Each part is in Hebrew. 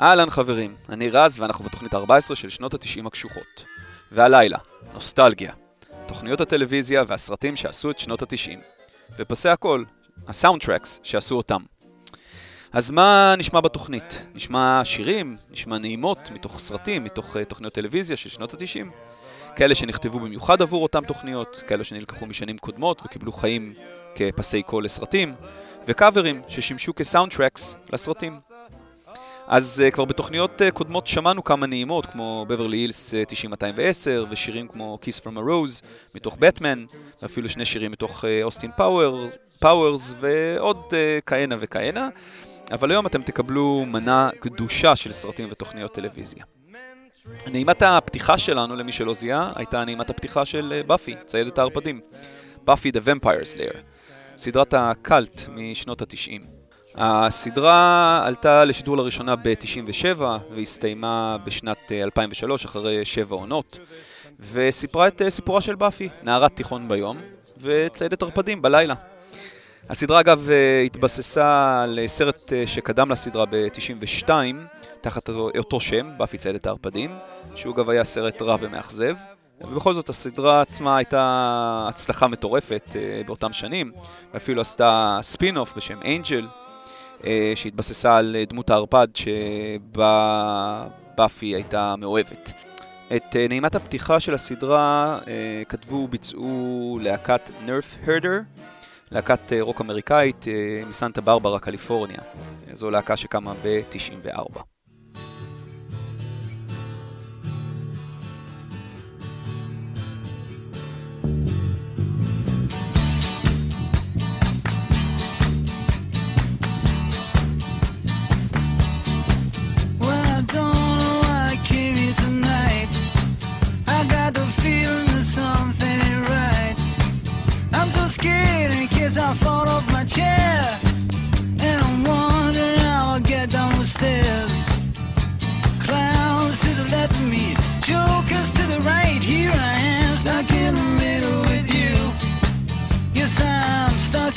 אהלן חברים, אני רז ואנחנו בתוכנית 14 של שנות ה-90 הקשוחות. והלילה, נוסטלגיה. תוכניות הטלוויזיה והסרטים שעשו את שנות ה-90. ופסי הכל, הסאונד טרקס שעשו אותם. אז מה נשמע בתוכנית? נשמע שירים, נשמע נעימות מתוך סרטים, מתוך uh, תוכניות טלוויזיה של שנות ה-90. כאלה שנכתבו במיוחד עבור אותם תוכניות, כאלה שנלקחו משנים קודמות וקיבלו חיים כפסי קול לסרטים, וקאברים ששימשו כסאונדטרקס לסרטים. אז אה, כבר בתוכניות אה, קודמות שמענו כמה נעימות, כמו בברלי הילס 90-210, ושירים כמו Kiss from a Rose מתוך בטמן, ואפילו שני שירים מתוך אוסטין פאוור, פאוורס, ועוד אה, כהנה וכהנה. אבל היום אתם תקבלו מנה גדושה של סרטים ותוכניות טלוויזיה. נעימת הפתיחה שלנו, למי שלא זיהה, הייתה נעימת הפתיחה של באפי, ציידת הערפדים. באפי The Vampire Slayer, סדרת הקאלט משנות התשעים. הסדרה עלתה לשידור לראשונה ב-97 והסתיימה בשנת 2003 אחרי שבע עונות וסיפרה את סיפורה של באפי, נערת תיכון ביום וציידת ערפדים בלילה. הסדרה אגב התבססה על סרט שקדם לסדרה ב-92 תחת אותו שם, באפי ציידת הערפדים, שהוא אגב היה סרט רע ומאכזב. ובכל זאת הסדרה עצמה הייתה הצלחה מטורפת באותם שנים, ואפילו עשתה ספין-אוף בשם אנג'ל, אה, שהתבססה על דמות הערפד שבה באפי הייתה מאוהבת. את אה, נעימת הפתיחה של הסדרה כתבו וביצעו להקת Nerf Herder, להקת רוק אמריקאית מסנטה ברברה, קליפורניה. זו להקה שקמה ב-94. cause I fall off my chair. And I'm wondering how I get down the stairs. Clowns to the left of me, jokers to the right. Here I am, stuck in the middle with you. Yes, I'm stuck.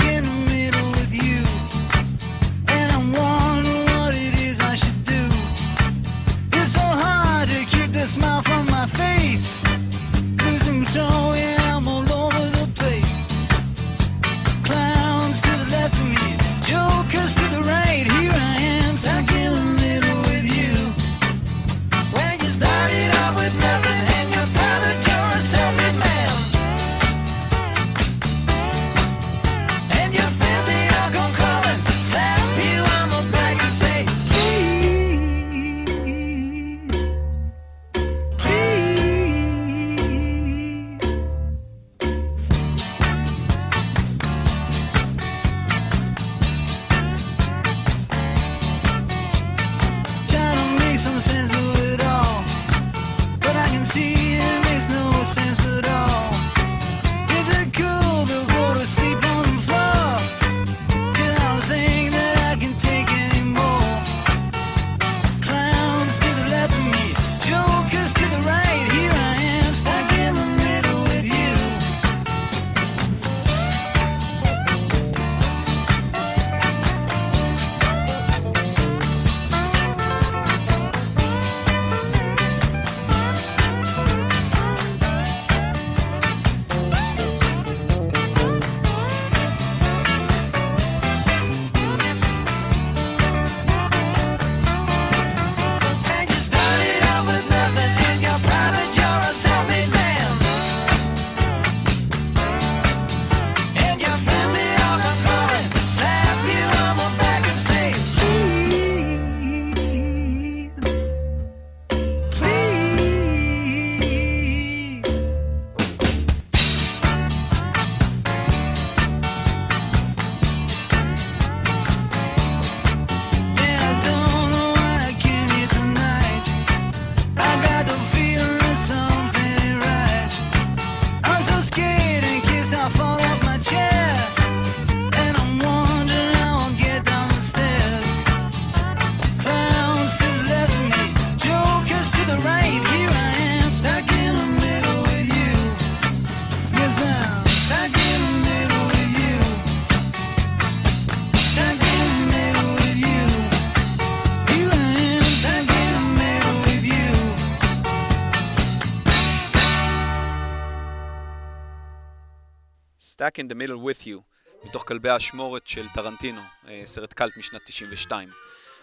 מתוך כלבי האשמורת של טרנטינו, סרט קאלט משנת 92.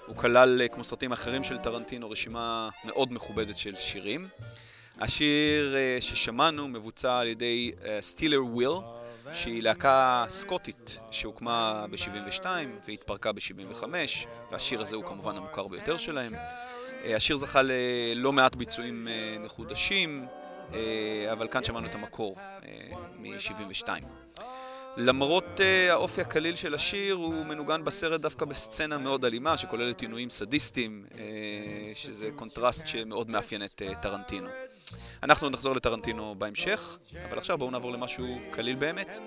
הוא כלל, כמו סרטים אחרים של טרנטינו, רשימה מאוד מכובדת של שירים. השיר ששמענו מבוצע על ידי סטילר וויל, שהיא להקה סקוטית שהוקמה ב-72 והתפרקה ב-75, והשיר הזה הוא כמובן המוכר ביותר שלהם. השיר זכה ללא מעט ביצועים מחודשים, אבל כאן שמענו את המקור מ-72. למרות אה, האופי הקליל של השיר, הוא מנוגן בסרט דווקא בסצנה מאוד אלימה, שכוללת עינויים סדיסטיים, אה, שזה קונטרסט שמאוד מאפיין את אה, טרנטינו. אנחנו נחזור לטרנטינו בהמשך, אבל עכשיו בואו נעבור למשהו קליל באמת.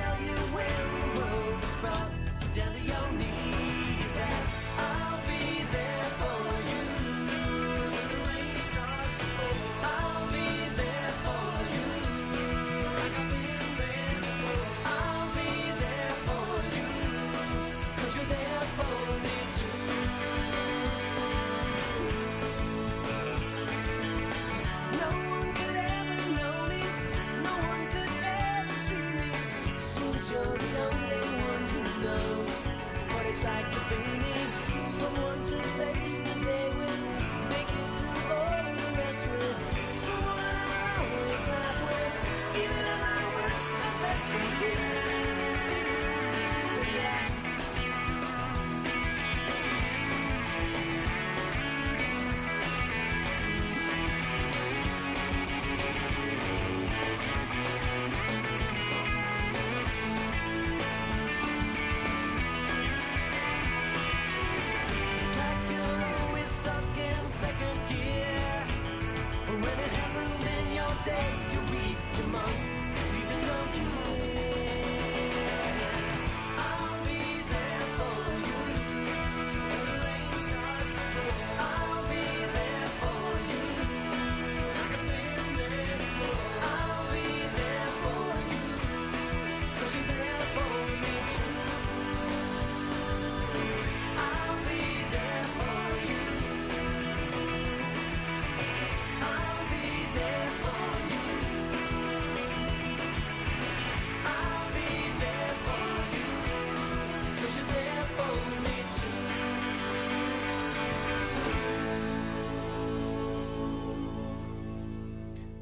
Tell you Seems you're the only one who knows what it's like to be me. Someone to face the day with, make it through all the rest with. Someone I always laugh with, even at my worst, my best with you.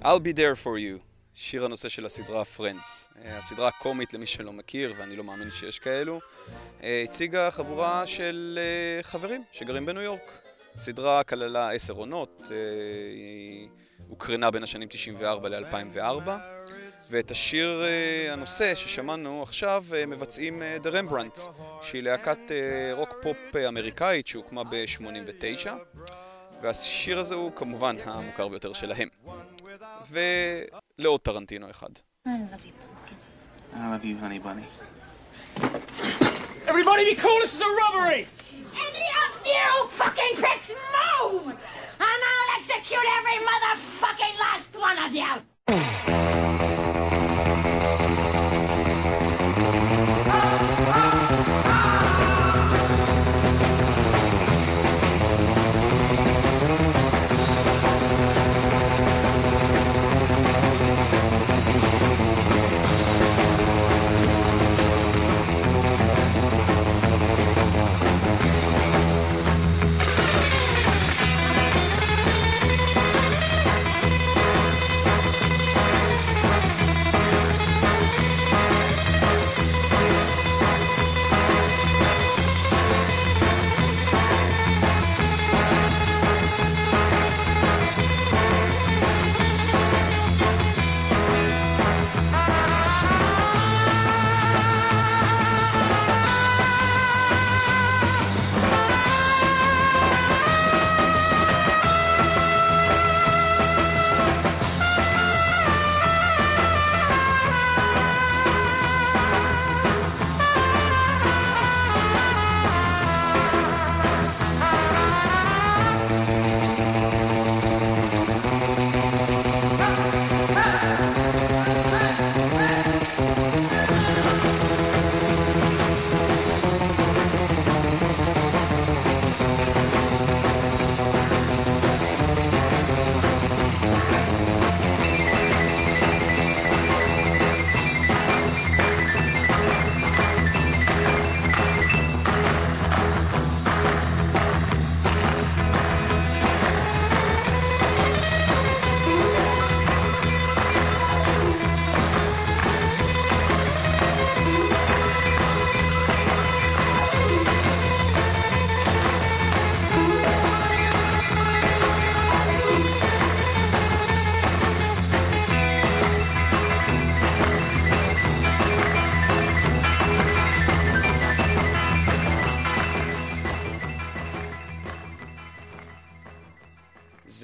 I'll be there for you. שיר הנושא של הסדרה Friends. אה, הסדרה הקומית למי שלא מכיר, ואני לא מאמין שיש כאלו, אה, הציגה חבורה של אה, חברים שגרים בניו יורק. הסדרה כללה עשר עונות, היא הוקרנה בין השנים 94 ל-2004, ואת השיר הנושא ששמענו עכשיו מבצעים The Rembrandts, שהיא להקת רוק פופ אמריקאית שהוקמה ב-89, והשיר הזה הוא כמובן המוכר ביותר שלהם. ולעוד טרנטינו אחד. I love you, pumpkin. I love you, honey bunny. Everybody be cool, this is a robbery! Any of you fucking pricks move! And I'll execute every motherfucking last one of you!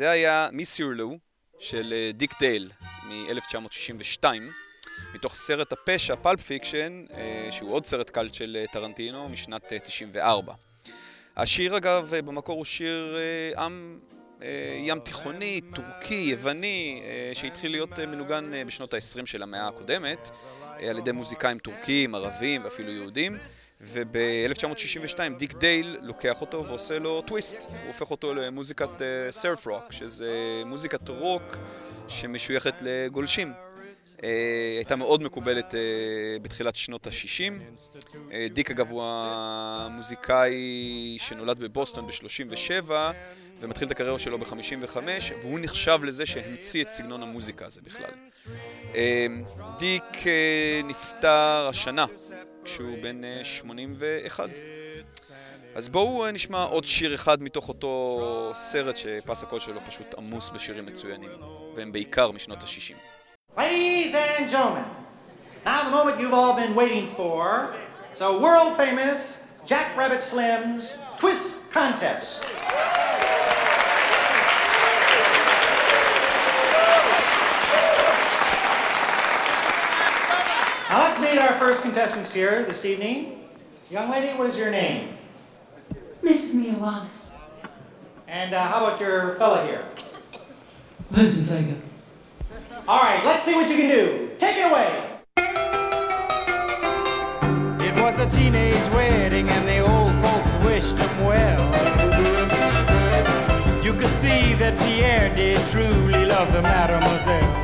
זה היה מיסירלו של אה, דיק דייל מ-1962, מתוך סרט הפשע Pulp Fiction, אה, שהוא עוד סרט קאלט של אה, טרנטינו משנת 94. השיר אגב במקור הוא שיר עם ים תיכוני, טורקי, יווני, שהתחיל להיות מנוגן בשנות ה-20 של המאה הקודמת על ידי מוזיקאים טורקים, ערבים ואפילו יהודים. וב-1962 דיק דייל לוקח אותו ועושה לו טוויסט, הוא הופך אותו למוזיקת סרף uh, רוק, שזה מוזיקת רוק שמשויכת לגולשים. Uh, הייתה מאוד מקובלת uh, בתחילת שנות ה-60. Uh, דיק אגב הוא המוזיקאי שנולד בבוסטון ב-37 ומתחיל את הקריירה שלו ב-55 והוא נחשב לזה שהמציא את סגנון המוזיקה הזה בכלל. Uh, דיק uh, נפטר השנה כשהוא בן 81. אה, אז בואו אה, נשמע עוד שיר אחד מתוך אותו סרט שפס הקול שלו פשוט עמוס בשירים מצוינים, והם בעיקר משנות ה-60. Ladies and gentlemen, now the moment you've all been waiting for, it's a world famous Jack Rabbit Slim's Twist Contest. Let's meet our first contestants here this evening. Young lady, what is your name? Mrs. Mia Wallace. And uh, how about your fella here? Vincent Vega. All right, let's see what you can do. Take it away. It was a teenage wedding and the old folks wished him well. You could see that Pierre did truly love the mademoiselle.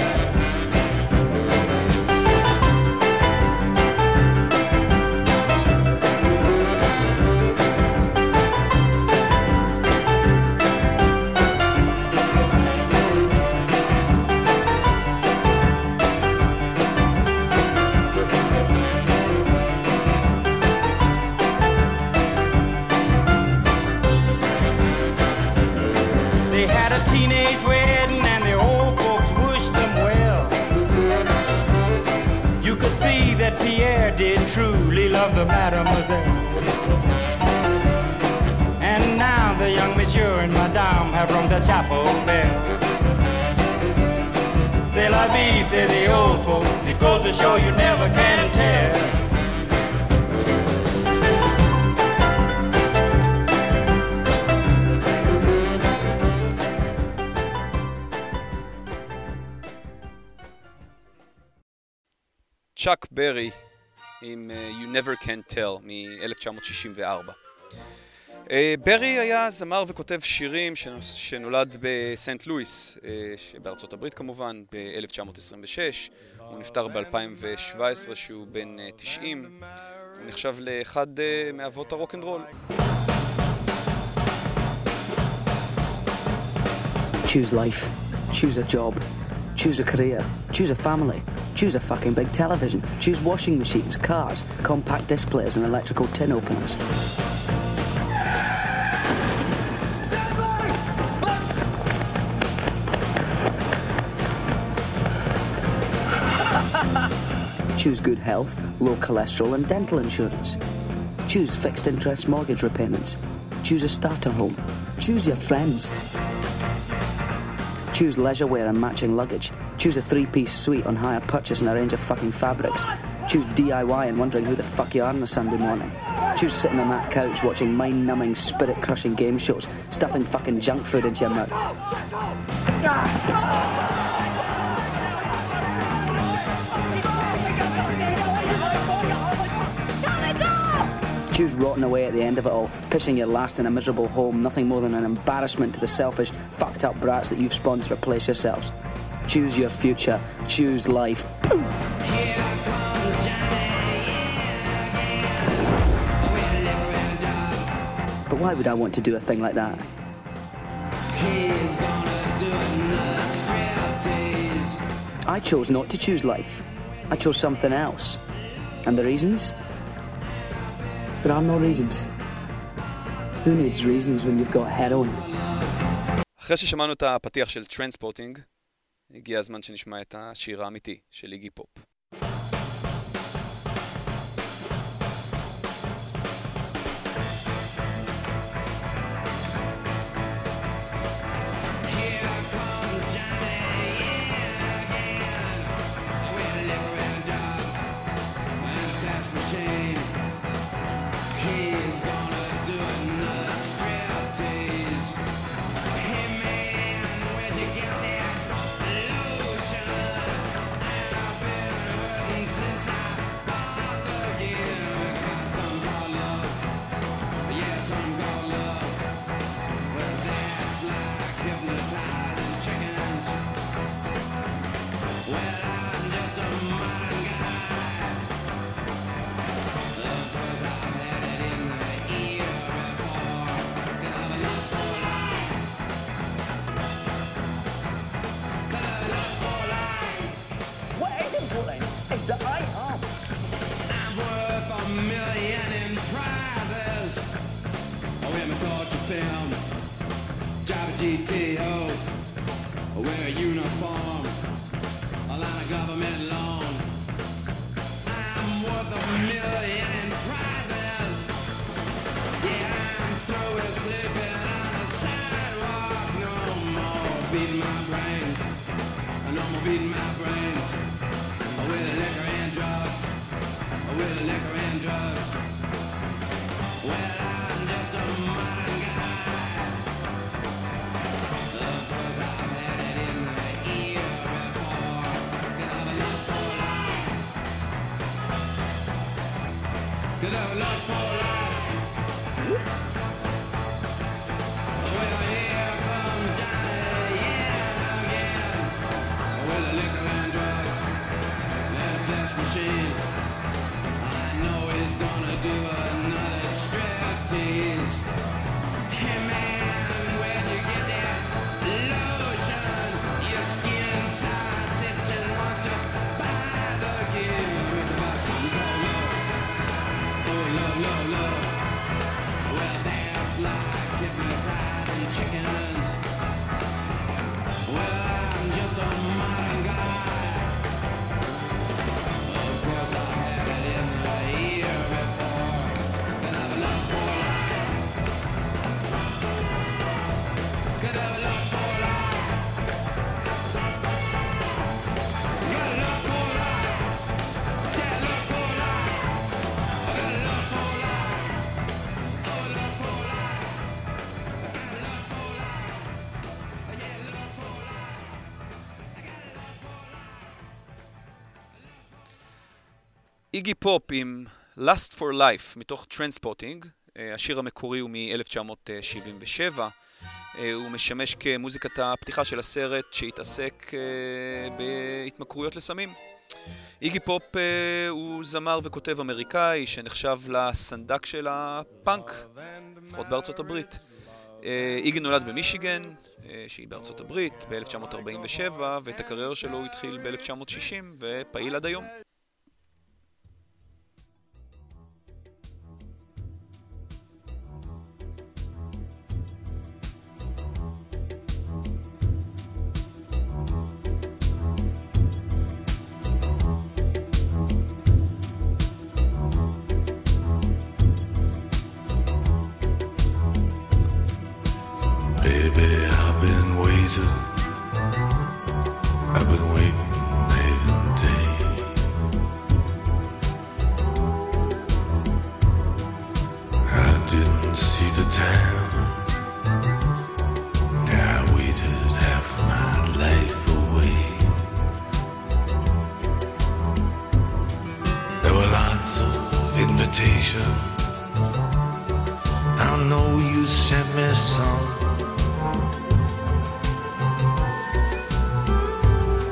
Say the old folks. It goes to show you never can tell. צ'אק ברי עם uh, You Never Can Tell מ-1964. Uh, ברי היה זמר וכותב שירים שנולד בסנט לואיס, uh, בארצות הברית כמובן, ב-1926. הוא נפטר ב-2017 שהוא בן uh, 90. הוא נחשב לאחד uh, מאבות הרוקנרול. Choose life, choose a job, choose a career, choose a family. Choose a fucking big television. Choose washing machines, cars, compact displays and electrical tin openers. Choose good health, low cholesterol, and dental insurance. Choose fixed interest mortgage repayments. Choose a starter home. Choose your friends. Choose leisure wear and matching luggage. Choose a three-piece suite on hire purchase and a range of fucking fabrics. Choose DIY and wondering who the fuck you are on a Sunday morning. Choose sitting on that couch watching mind-numbing, spirit-crushing game shows, stuffing fucking junk food into your mouth. Choose rotting away at the end of it all, pissing your last in a miserable home, nothing more than an embarrassment to the selfish, fucked up brats that you've spawned to replace yourselves. Choose your future. Choose life. But why would I want to do a thing like that? I chose not to choose life. I chose something else. And the reasons? There are no reasons. Who needs reasons when you've got heroin? אחרי ששמענו את הפתיח של Trainspotting, הגיע הזמן שנשמע את השיר האמיתי של איגי פופ. FM, drive a GT. Cause I've lost for life. איגי פופ עם Lust for Life מתוך Trainspotting, השיר המקורי הוא מ-1977, הוא משמש כמוזיקת הפתיחה של הסרט שהתעסק אה, בהתמכרויות לסמים. איגי פופ אה, הוא זמר וכותב אמריקאי שנחשב לסנדק של הפאנק, לפחות בארצות הברית. אה, איגי נולד במישיגן, אה, שהיא בארצות הברית, ב-1947, ואת הקריירה שלו הוא התחיל ב-1960 ופעיל עד היום. Picture. I know you sent me some.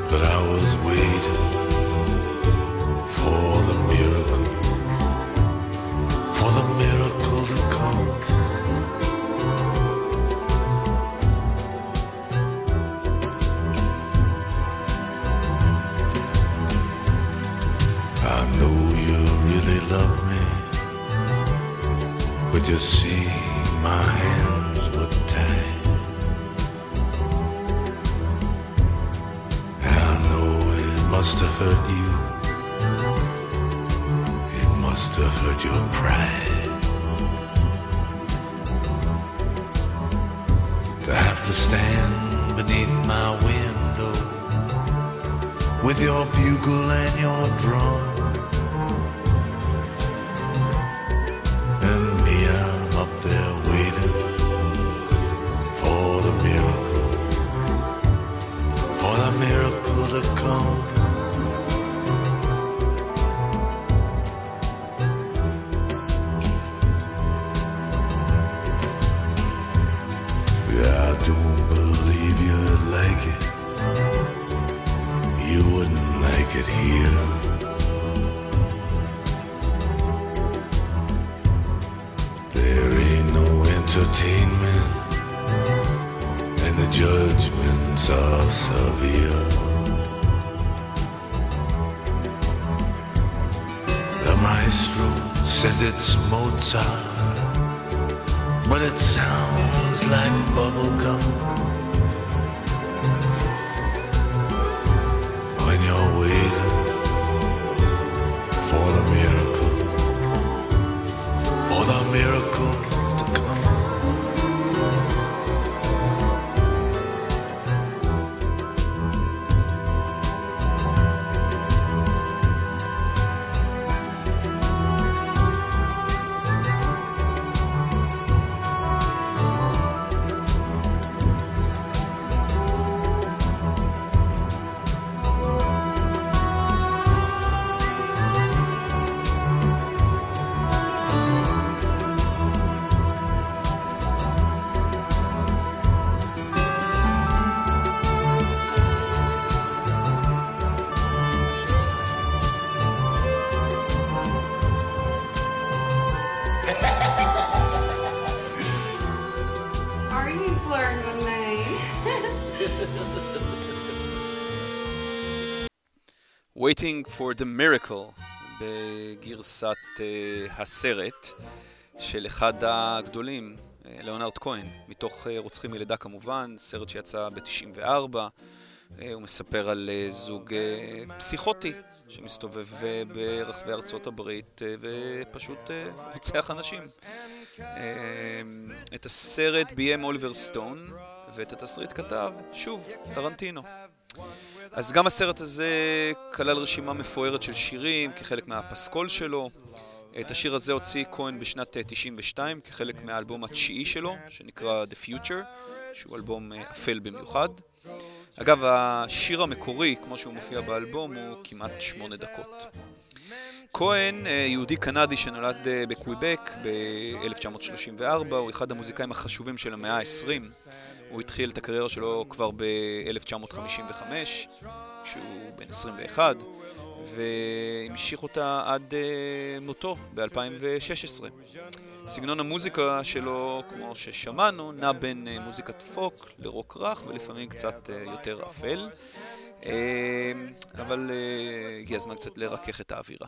But I was waiting Waiting for the Miracle בגרסת uh, הסרט של אחד הגדולים, אה, ליאונרד כהן, מתוך uh, רוצחים מלידה כמובן, סרט שיצא ב-94. Uh, הוא מספר על uh, זוג uh, פסיכוטי שמסתובב uh, ברחבי ארצות הברית uh, ופשוט uh, רוצח אנשים. Uh, את הסרט ביים אוליבר סטון, ואת התסריט כתב, שוב, טרנטינו. אז גם הסרט הזה כלל רשימה מפוארת של שירים כחלק מהפסקול שלו. את השיר הזה הוציא כהן בשנת אה, 92 כחלק מהאלבום התשיעי שלו, שנקרא The Future, שהוא אלבום אה, אפל במיוחד. אגב, השיר המקורי, כמו שהוא מופיע באלבום, הוא כמעט שמונה דקות. כהן, אה, יהודי קנדי שנולד אה, בקוויבק ב-1934, הוא אחד המוזיקאים החשובים של המאה ה-20. הוא התחיל את הקריירה שלו כבר ב-1955, כשהוא בן 21, והמשיך אותה עד uh, מותו ב-2016. סגנון המוזיקה שלו, כמו ששמענו, נע בין מוזיקת פוק לרוק רך ולפעמים קצת יותר אפל, אבל הגיע הזמן קצת לרכך את האווירה.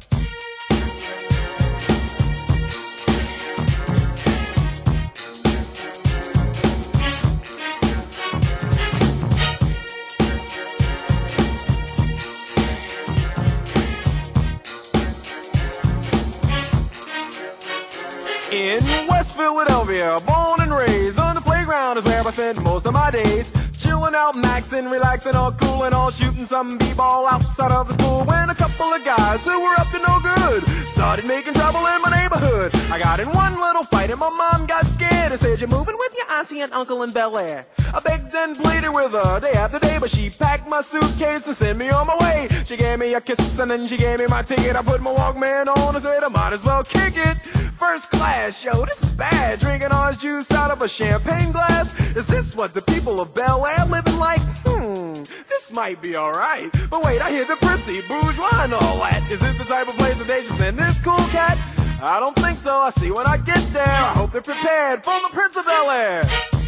Philadelphia, born and raised on the playground is where I spend most of my days. Chilling out, maxing, relaxing, all cool and all shooting some b-ball outside of the school. When a couple of guys who were up to no good started making trouble in my neighborhood. I got in one little fight and my mom got scared and said, "You're moving with your auntie and uncle in Bel Air." I begged and pleaded with her day after day, but she packed my suitcase and sent me on my way. She gave me a kiss and then she gave me my ticket. I put my Walkman on and said I might as well kick it. First class, yo, this is bad. Drinking orange juice out of a champagne glass. Is this what the people of Bel Air living like? Hmm, this might be alright. But wait, I hear the prissy, bourgeois and all that. Is this the type of place that they should send this cool cat? I don't think so. I see when I get there. I hope they're prepared for the Prince of Bel Air.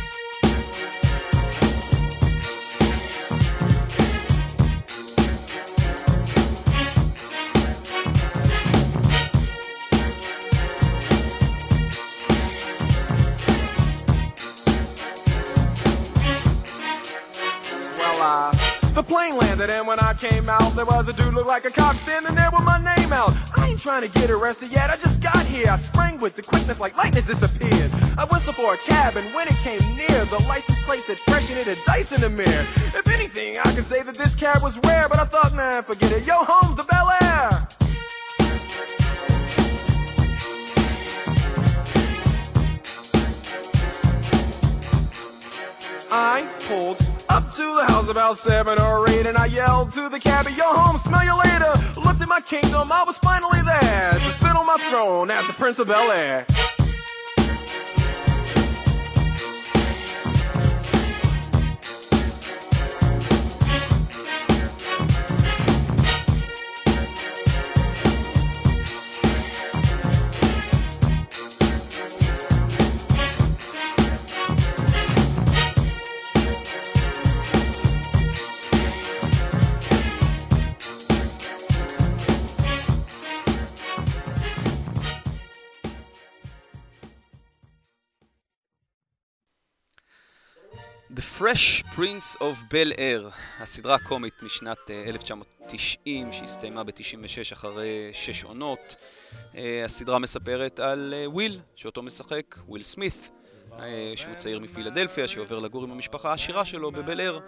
The plane landed, and when I came out, there was a dude look like a cop standing there with my name out. I ain't trying to get arrested yet, I just got here. I sprang with the quickness like lightning disappeared. I whistled for a cab, and when it came near, the license plate said fresh and it had dice in the mirror. If anything, I could say that this cab was rare, but I thought, man, forget it. Yo, home's the Bel Air. I pulled up to the house about seven or eight, and I yelled to the cabbie, "Yo, home, smell you later." Looked at my kingdom, I was finally there to sit on my throne as the Prince of Bel Fresh Prince of Bel Air, הסדרה הקומית משנת אה, 1990 שהסתיימה ב-96 אחרי שש עונות. אה, הסדרה מספרת על אה, וויל, שאותו משחק, וויל סמית, אה, שהוא צעיר מפילדלפיה, שעובר לגור עם המשפחה העשירה שלו בבל אר.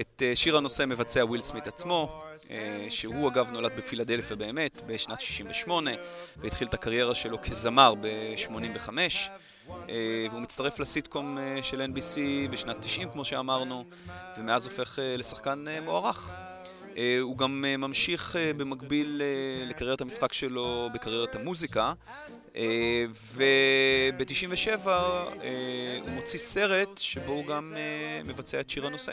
את אה, שיר הנושא מבצע וויל סמית עצמו, אה, שהוא אגב נולד בפילדלפיה באמת, בשנת 68, והתחיל את הקריירה שלו כזמר ב-85. אה, והוא מצטרף לסיטקום אה, של NBC בשנת 90 כמו שאמרנו, ומאז הופך אה, לשחקן מוערך. הוא גם ממשיך במקביל לקריירת המשחק שלו בקריירת המוזיקה, אה, וב-97 הוא מוציא סרט שבו הוא גם מבצע את שיר הנושא.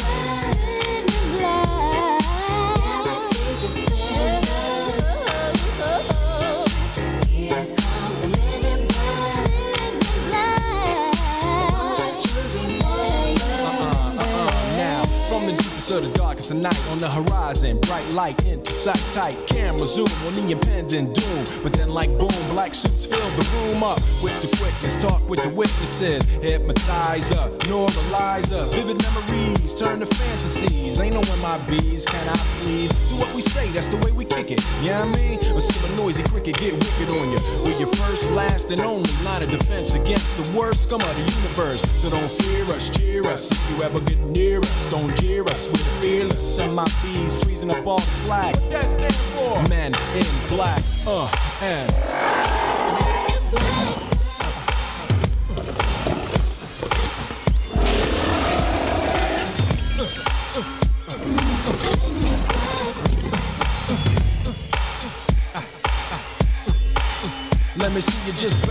of the darkest of night on the horizon. Bright light into sight tight camera zoom on the impending doom. But then like boom black suits fill the room up with the quickness. Talk with the witnesses hypnotize up normalize up vivid memories turn to fantasies. Ain't no my bees can I please do what we say? That's the way we kick it. Yeah you know I mean or see a noisy cricket get wicked on you with your first last and only line of defense against the worst scum of the universe. So don't fear us cheer us. If you ever get near us don't jeer us. We're Fearless on my bees, freezing up all flag. That's there men in black. Uh, and. Let me see you just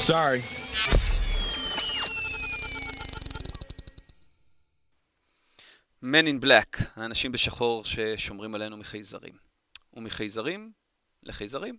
Sorry. Men in Black, האנשים בשחור ששומרים עלינו מחייזרים. ומחייזרים לחייזרים.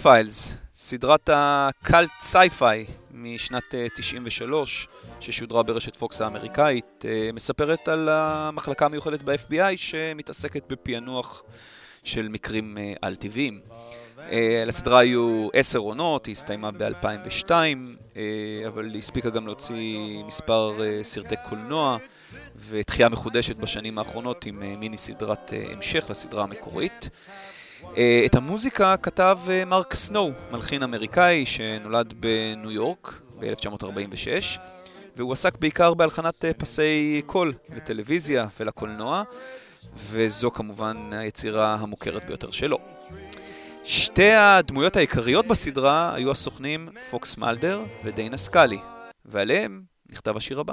X-Files, סדרת הקאלט sci-fi משנת אה, 93, ששודרה ברשת פוקס האמריקאית, אה, מספרת על המחלקה המיוחדת ב-FBI שמתעסקת בפענוח של מקרים אה, על-טבעיים. אה, לסדרה היו עשר עונות, היא הסתיימה ב-2002, אה, אבל היא הספיקה גם להוציא מספר אה, סרטי קולנוע ותחייה מחודשת בשנים האחרונות עם אה, מיני סדרת אה, המשך לסדרה המקורית. אה, את המוזיקה כתב אה, מרק סנואו, מלחין אמריקאי שנולד בניו יורק ב-1946, והוא עסק בעיקר בהלחנת אה, פסי קול לטלוויזיה ולקולנוע, וזו כמובן היצירה המוכרת ביותר שלו. שתי הדמויות העיקריות בסדרה היו הסוכנים פוקס מלדר ודיינה סקאלי, ועליהם נכתב השיר הבא.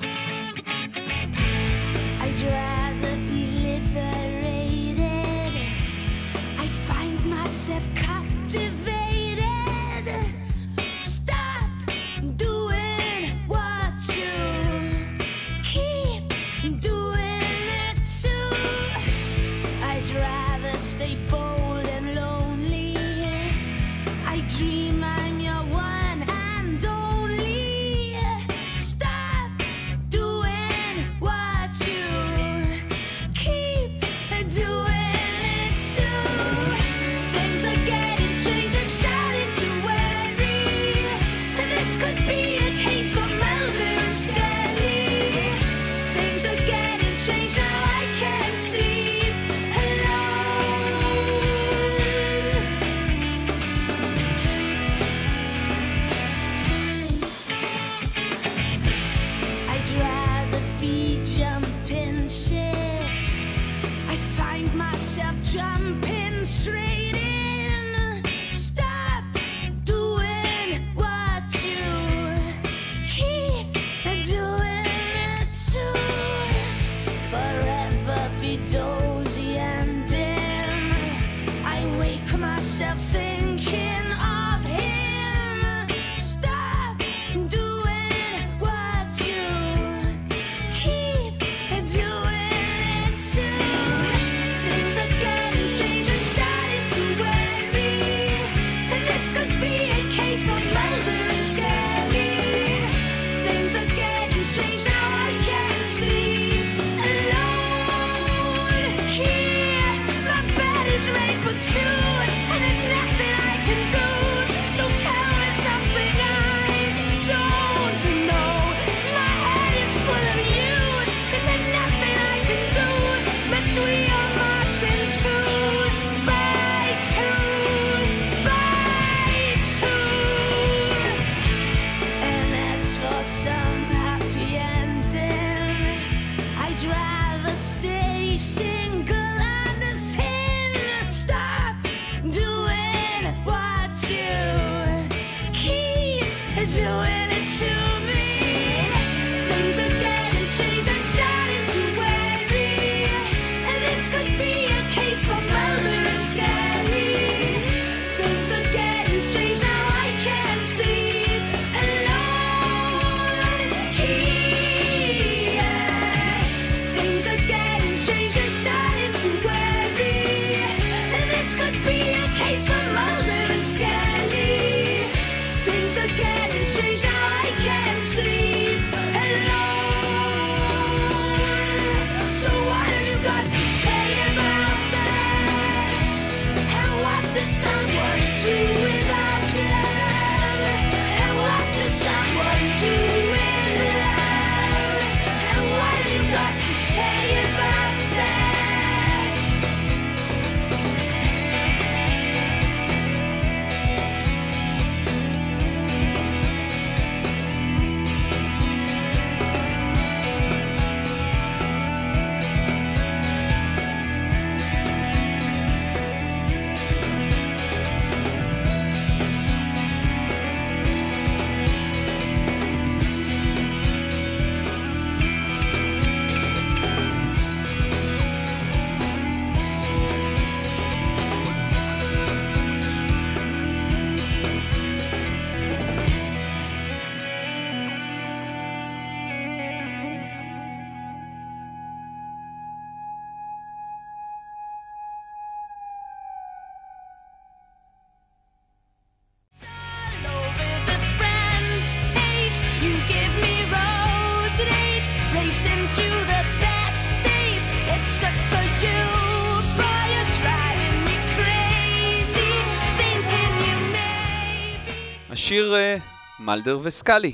השיר אה, מלדר וסקאלי,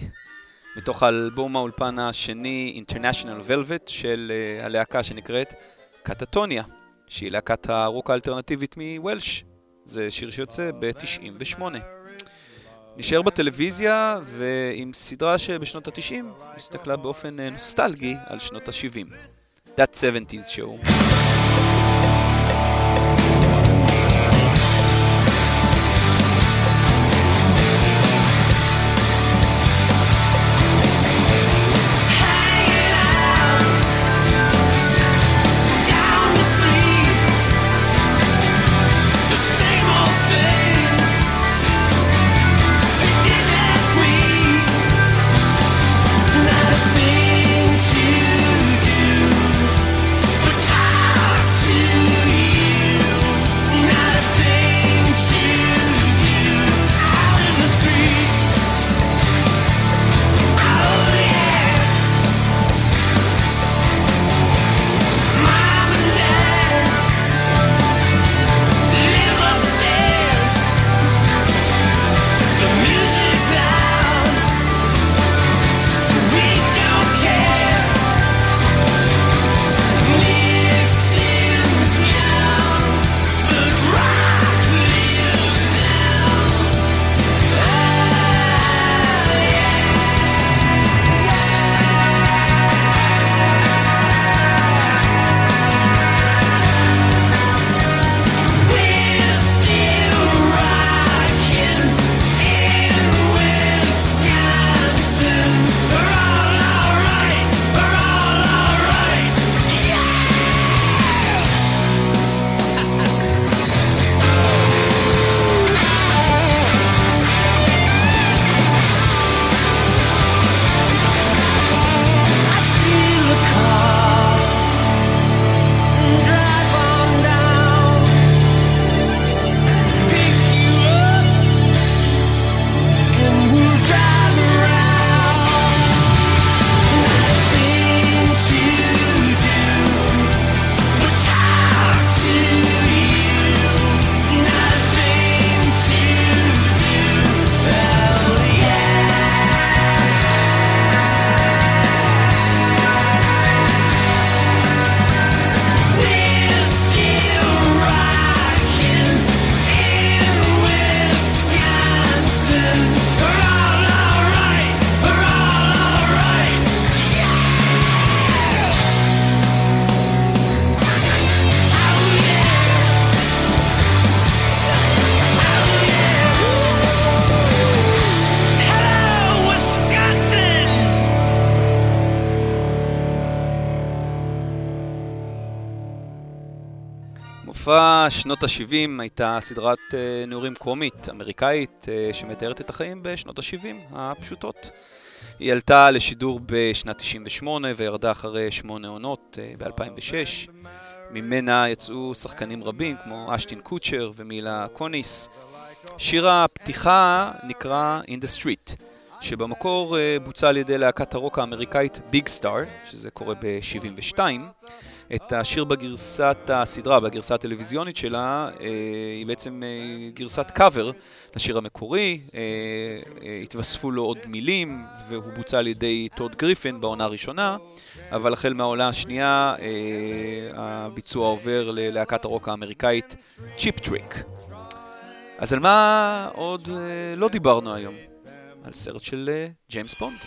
מתוך האלבום האולפן השני International Velvet של אה, הלהקה שנקראת קטטוניה, שהיא להקת הרוק האלטרנטיבית מוולש. זה שיר שיוצא ב-98. נשאר בטלוויזיה ועם סדרה שבשנות ה-90 הסתכלה באופן אה, נוסטלגי על שנות ה-70. That 70's show. שנות ה-70 הייתה סדרת אה, נעורים קומית אמריקאית אה, שמתארת את החיים בשנות ה-70 הפשוטות. היא עלתה לשידור בשנת 98 וירדה אחרי שמונה עונות אה, ב-2006. ממנה יצאו שחקנים רבים כמו אשטין קוצ'ר ומילה קוניס. שיר הפתיחה נקרא In the Street, שבמקור בוצע על ידי להקת הרוק האמריקאית ביג סטאר, שזה קורה ב-72. את השיר בגרסת הסדרה, בגרסה הטלוויזיונית שלה, אה, היא בעצם אה, גרסת קאבר לשיר המקורי, אה, התווספו לו עוד מילים, והוא בוצע על ידי טוד גריפין בעונה הראשונה, אבל החל מהעונה השנייה הביצוע עובר ללהקת הרוק האמריקאית צ'יפ טריק. אז על מה עוד לא דיברנו היום? על סרט של ג'יימס בונד.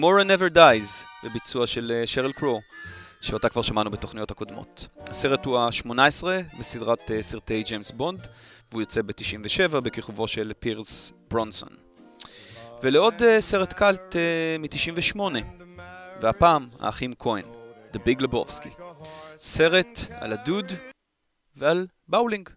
Tomorrow Never Dies, בביצוע של אה, שרל קרו, שאותה כבר שמענו בתוכניות הקודמות. הסרט הוא ה-18 בסדרת אה, סרטי ג'יימס בונד, והוא יוצא ב-97 בכיכובו של פירס ברונסון. ולעוד אה, סרט קאלט מ-98, והפעם האחים כהן, The Big Lebowski. סרט על הדוד ועל באולינג.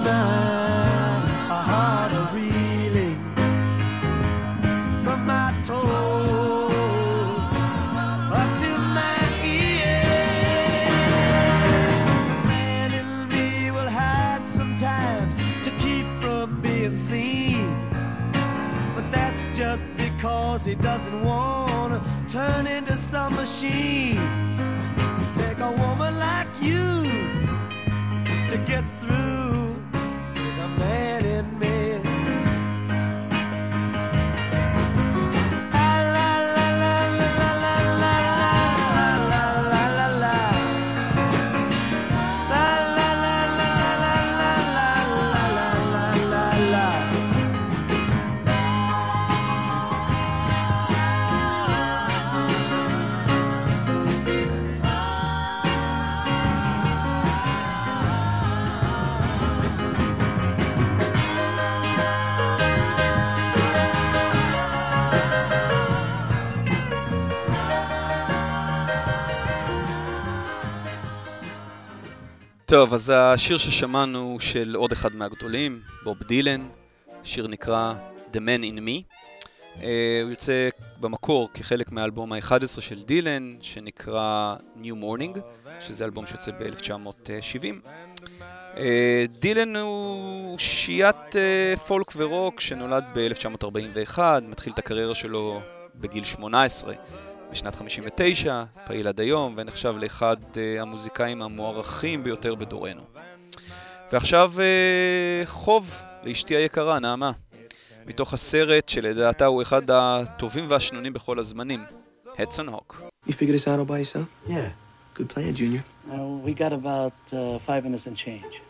It sets my heart a reeling from my toes up to my ears. Man in me will hide sometimes to keep from being seen. But that's just because he doesn't want to turn into some machine. Take a woman like you to get טוב, אז השיר ששמענו הוא של עוד אחד מהגדולים, בוב דילן, שיר נקרא The Man in Me. Uh, הוא יוצא במקור כחלק מהאלבום ה-11 של דילן, שנקרא New Morning, שזה אלבום שיוצא ב-1970. Uh, דילן הוא שיית uh, פולק ורוק שנולד ב-1941, מתחיל את הקריירה שלו בגיל 18. בשנת 59, פעיל עד היום, ונחשב לאחד uh, המוזיקאים המוערכים ביותר בדורנו. ועכשיו uh, חוב לאשתי היקרה, נעמה, מתוך הסרט שלדעתה הוא אחד הטובים והשנונים בכל הזמנים, הדסון הוק. You figured this out all by yourself? Yeah. Good plan, Junior. Uh, we got about uh, five minutes and change.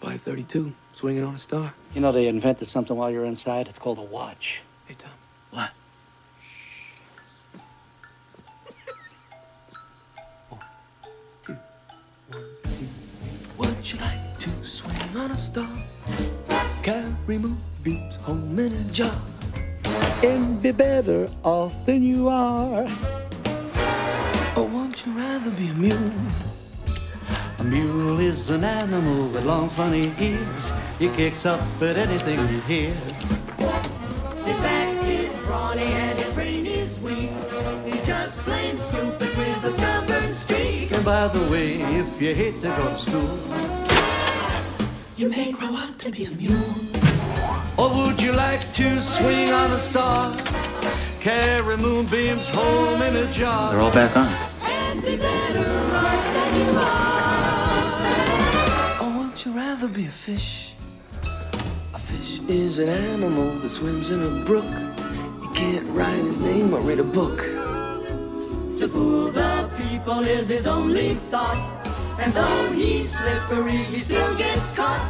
532, swinging on a star. You know, they invented something while you're inside. It's called a watch. Would you like to swing on a star? Carry moonbeams home in a jar and be better off than you are. Or won't you rather be a mule? A mule is an animal with long, funny ears. He kicks up at anything he hears. By the way, if you hate to go to school, You may grow up to be a mule. or would you like to swing on a star? Carry moonbeams home in a jar. They're all back on. And be better off than you are. Or won't you rather be a fish? A fish is an animal that swims in a brook. He can't write his name or read a book. To fool the is his only thought. And though he's slippery, he still gets caught.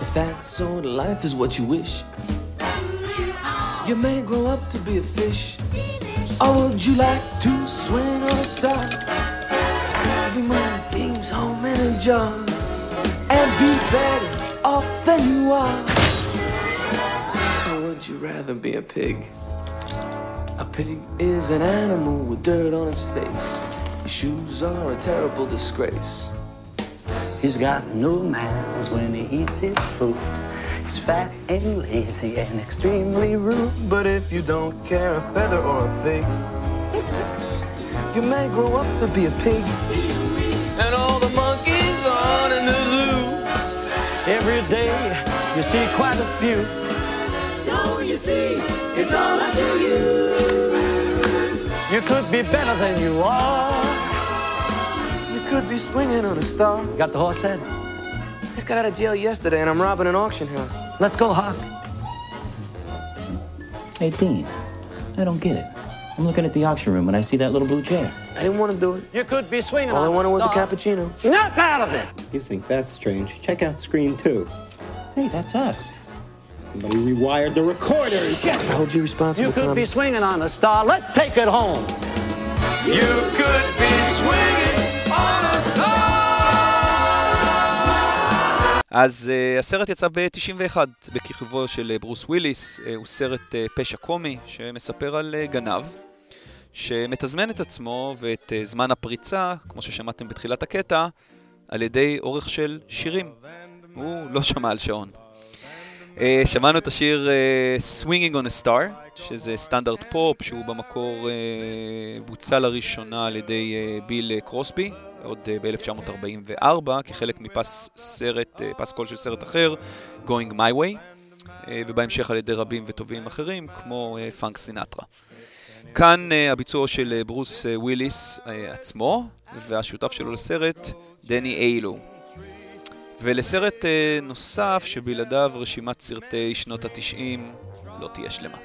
If that sort of life is what you wish, you may grow up to be a fish. Or would you like to swing a star? Every month games home in a jar. And be better off than you are. Or would you rather be a pig? A pig is an animal with dirt on its face. Shoes are a terrible disgrace. He's got no manners when he eats his food. He's fat and lazy and extremely rude. But if you don't care a feather or a fig, you may grow up to be a pig. And all the monkeys on in the zoo. Every day you see quite a few. So you see, it's all up to you. You could be better than you are. You could be swinging on a star. You Got the horse head? Just got out of jail yesterday and I'm robbing an auction house. Let's go, Hawk. Hey, Dean, I don't get it. I'm looking at the auction room and I see that little blue chair. I didn't want to do it. You could be swinging on a star. All I on wanted a was a star. cappuccino. Snap out of it! You think that's strange? Check out Screen 2. Hey, that's us. Somebody rewired the recorder. I hold you responsible, You could Tommy. be swinging on a star. Let's take it home. You could be swinging אז uh, הסרט יצא ב-91 בכיכובו של אה, ברוס וויליס, uh, הוא סרט uh, פשע קומי שמספר על uh, גנב שמתזמן את עצמו ואת uh, זמן הפריצה, כמו ששמעתם בתחילת הקטע, על ידי אורך של שירים. הוא לא שמע על שעון. אה, שמענו את השיר אה, Swinging on a Star, שזה סטנדרט פופ שהוא במקור אה, בוצע לראשונה על ידי אה, בינג אה, קרוסבי, עוד אה, ב-1944, כחלק מפס סרט, uh, פס קול של סרט אחר, Going My Way, אה, ובהמשך על ידי רבים וטובים אחרים, כמו פרנק סינטרה. כאן הביצוע של ברוס וויליס עצמו, והשותף שלו לסרט, דני איילו. ולסרט נוסף שבלעדיו רשימת סרטי שנות התשעים לא תהיה שלמה.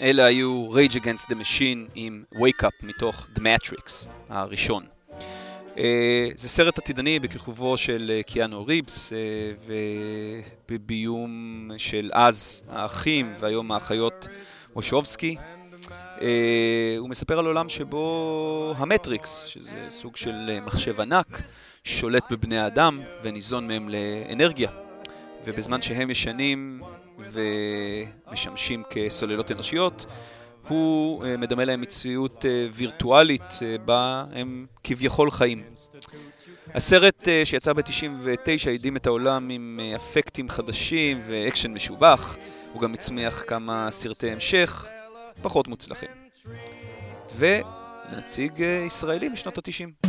אלה היו Rage Against the Machine עם Wake Up מתוך The Matrix הראשון. אה, זה סרט עתידני בכיכובו של אה, קיאנו ריבס אה, ובביום של אז האחים והיום האחיות וושובסקי. אה, הוא מספר על עולם שבו המטריקס, שזה סוג של מחשב ענק, שולט בבני האדם וניזון מהם לאנרגיה. ובזמן שהם ישנים ומשמשים כסוללות אנושיות, הוא אה, מדמה להם מציאות אה, וירטואלית אה, בה הם כביכול חיים. הסרט שיצא ב-99 הדהים את העולם עם אפקטים חדשים ואקשן משובח. הוא גם הצמיח כמה סרטי המשך פחות מוצלחים. ונציג ישראלי משנות ה-90.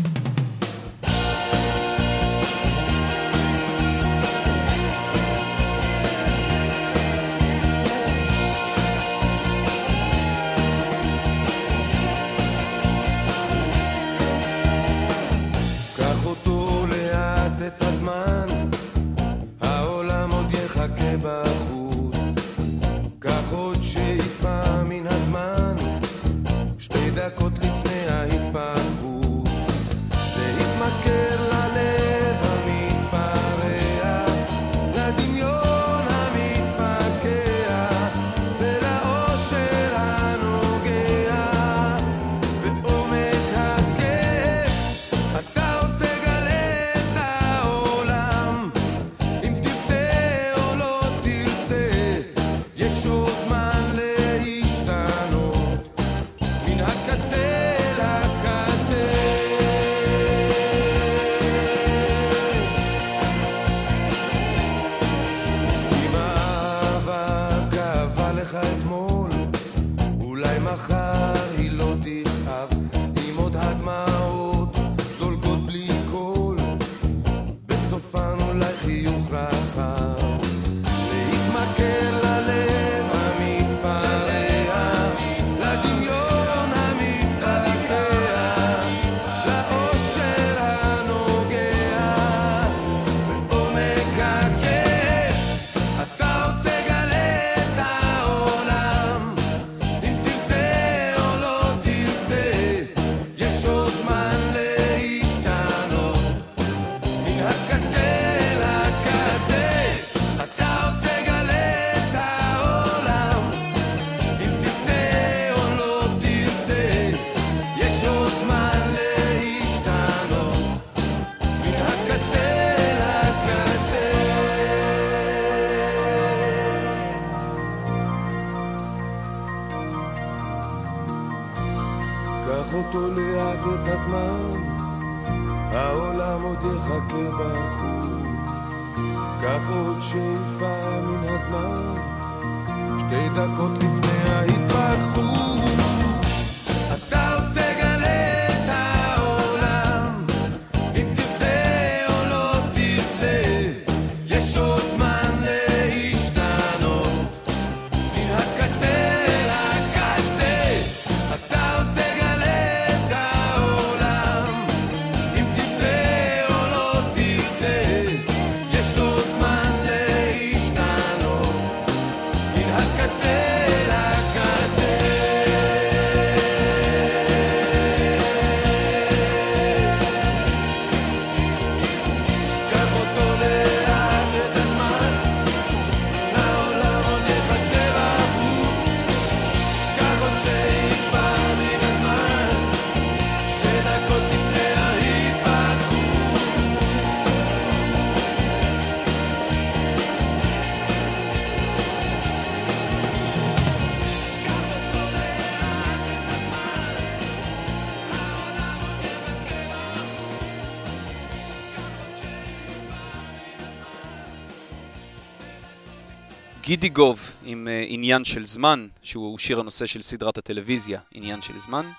גידי גוב עם אה, עניין של זמן, שהוא שיר הנושא של סדרת הטלוויזיה עניין של זמן,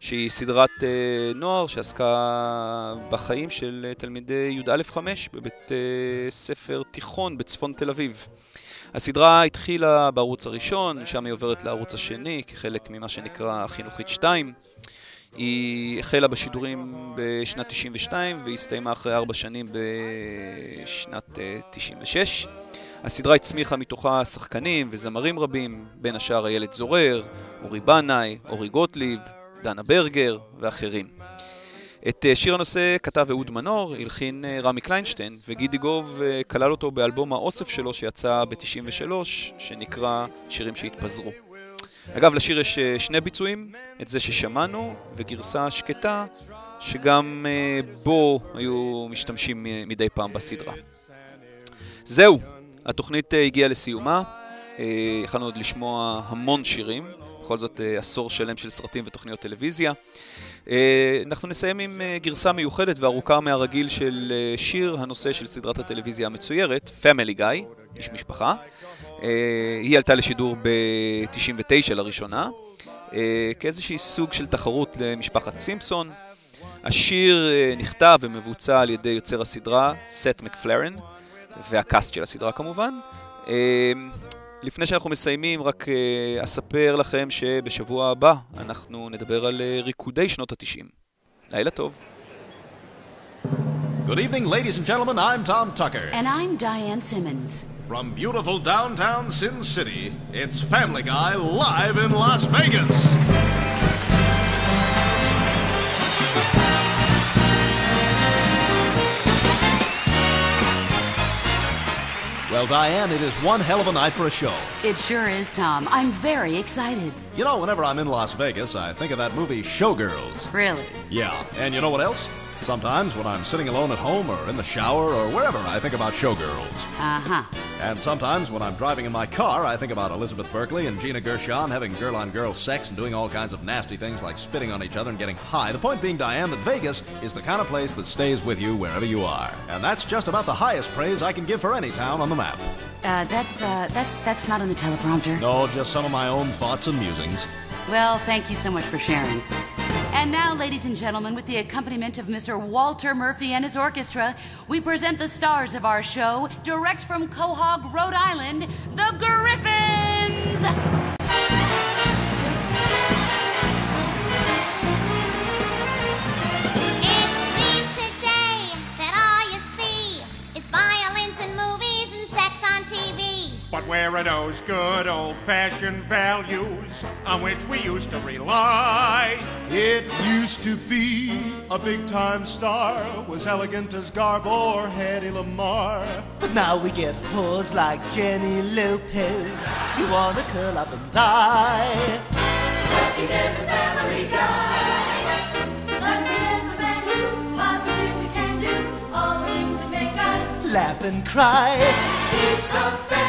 שהיא סדרת אה, נוער שעסקה בחיים של אה, תלמידי י"א-5 בבית אה, ספר תיכון בצפון תל אביב. הסדרה התחילה בערוץ הראשון, שם היא עוברת לערוץ השני כחלק ממה שנקרא חינוכית 2. היא החלה בשידורים בשנת 92 והסתיימה אחרי ארבע שנים בשנת אה, 96. הסדרה הצמיחה מתוכה שחקנים וזמרים רבים, בין השאר איילת זורר, אורי בנאי, אורי גוטליב, דנה ברגר ואחרים. את אה, שיר הנושא כתב אהוד מנור, הלחין אה, רמי קליינשטיין, וגידי גוב אה, כלל אותו באלבום האוסף שלו שיצא ב-93, שנקרא שירים שהתפזרו. אגב, לשיר יש שני ביצועים, את זה ששמענו, וגרסה שקטה, שגם בו היו משתמשים מדי פעם בסדרה. זהו, התוכנית אה, הגיעה לסיומה. אה, יכלנו עוד לשמוע המון שירים, בכל זאת אה, עשור שלם של סרטים ותוכניות טלוויזיה. אנחנו נסיים עם גרסה מיוחדת וארוכה מהרגיל של שיר הנושא של סדרת הטלוויזיה המצוירת, Family Guy, איש משפחה. היא עלתה לשידור ב-99 לראשונה, כאיזושהי סוג של תחרות למשפחת סימפסון. השיר נכתב ומבוצע על ידי יוצר הסדרה, סט מקפלרן, והקאסט של הסדרה כמובן. אה, לפני שאנחנו מסיימים, רק אה, אספר לכם שבשבוע הבא אנחנו נדבר על אה, ריקודי שנות ה-90. לילה טוב. Good evening, ladies and gentlemen. I'm Tom Tucker. And I'm Diane Simmons. From beautiful downtown Sin City, it's Family Guy live in Las Vegas. Well, Diane, it is one hell of a night for a show. It sure is, Tom. I'm very excited. You know, whenever I'm in Las Vegas, I think of that movie Showgirls. Really? Yeah, and you know what else? Sometimes when I'm sitting alone at home or in the shower or wherever, I think about Showgirls. Uh huh. And sometimes when I'm driving in my car, I think about Elizabeth Berkley and Gina Gershon having girl on girl sex and doing all kinds of nasty things like spitting on each other and getting high. The point being, Diane, that Vegas is the kind of place that stays with you wherever you are. And that's just about the highest praise I can give for any town on the map. Uh, that's, uh, that's, that's not on the teleprompter. No, just some of my own thoughts and musings. Well, thank you so much for sharing. And now, ladies and gentlemen, with the accompaniment of Mr. Walter Murphy and his orchestra, we present the stars of our show, direct from Quahog, Rhode Island, the Griffins! But where are those good old fashioned values on which we used to rely? It used to be a big time star, was elegant as Garbo or Hedy Lamar. But now we get whores like Jenny Lopez. You wanna curl up and die. Lucky there's a family guy. Lucky there's a man who positively can do all the things that make us. Laugh and cry. It's a family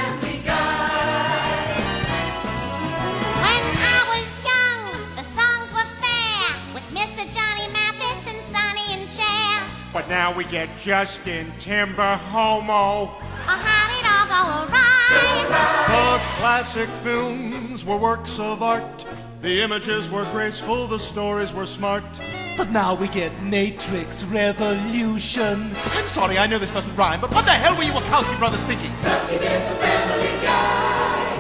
now we get Justin Timber Homo. Oh, uh-huh, how did it all go awry? The classic films were works of art. The images were graceful, the stories were smart. But now we get Matrix Revolution. I'm sorry, I know this doesn't rhyme, but what the hell were you Wachowski brothers thinking? Lucky there's a family guy.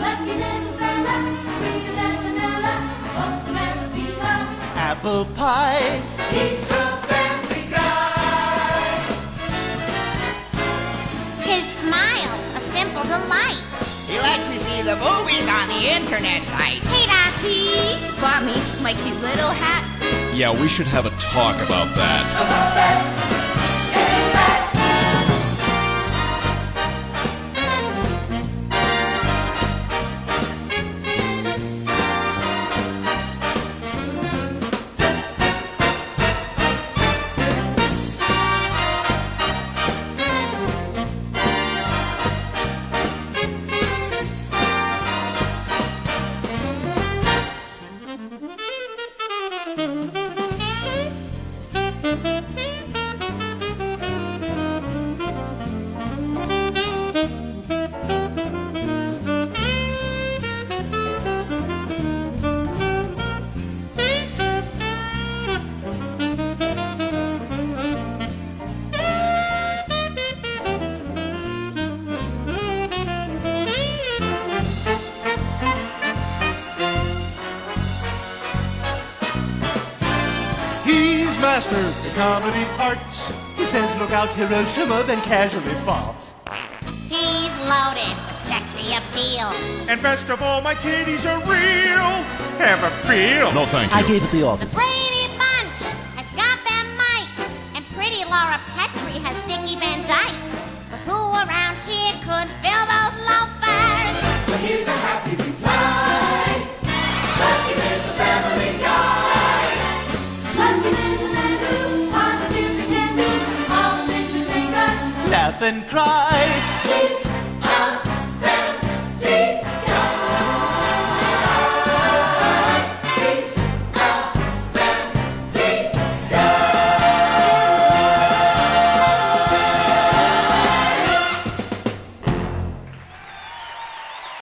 Lucky there's a fella, sweeter than vanilla, wholesome as a piece of. Apple pie. He's a simple delight. He lets me see the movies on the internet site. Hey, Rocky. Bought me my cute little hat. Yeah, we should have a talk about that. He's the comedy arts. He says, look out, Hiroshima, then casually farts. He's loaded with sexy appeal. And best of all, my titties are real. Have a feel. No, thank you. I gave it the The office. Brady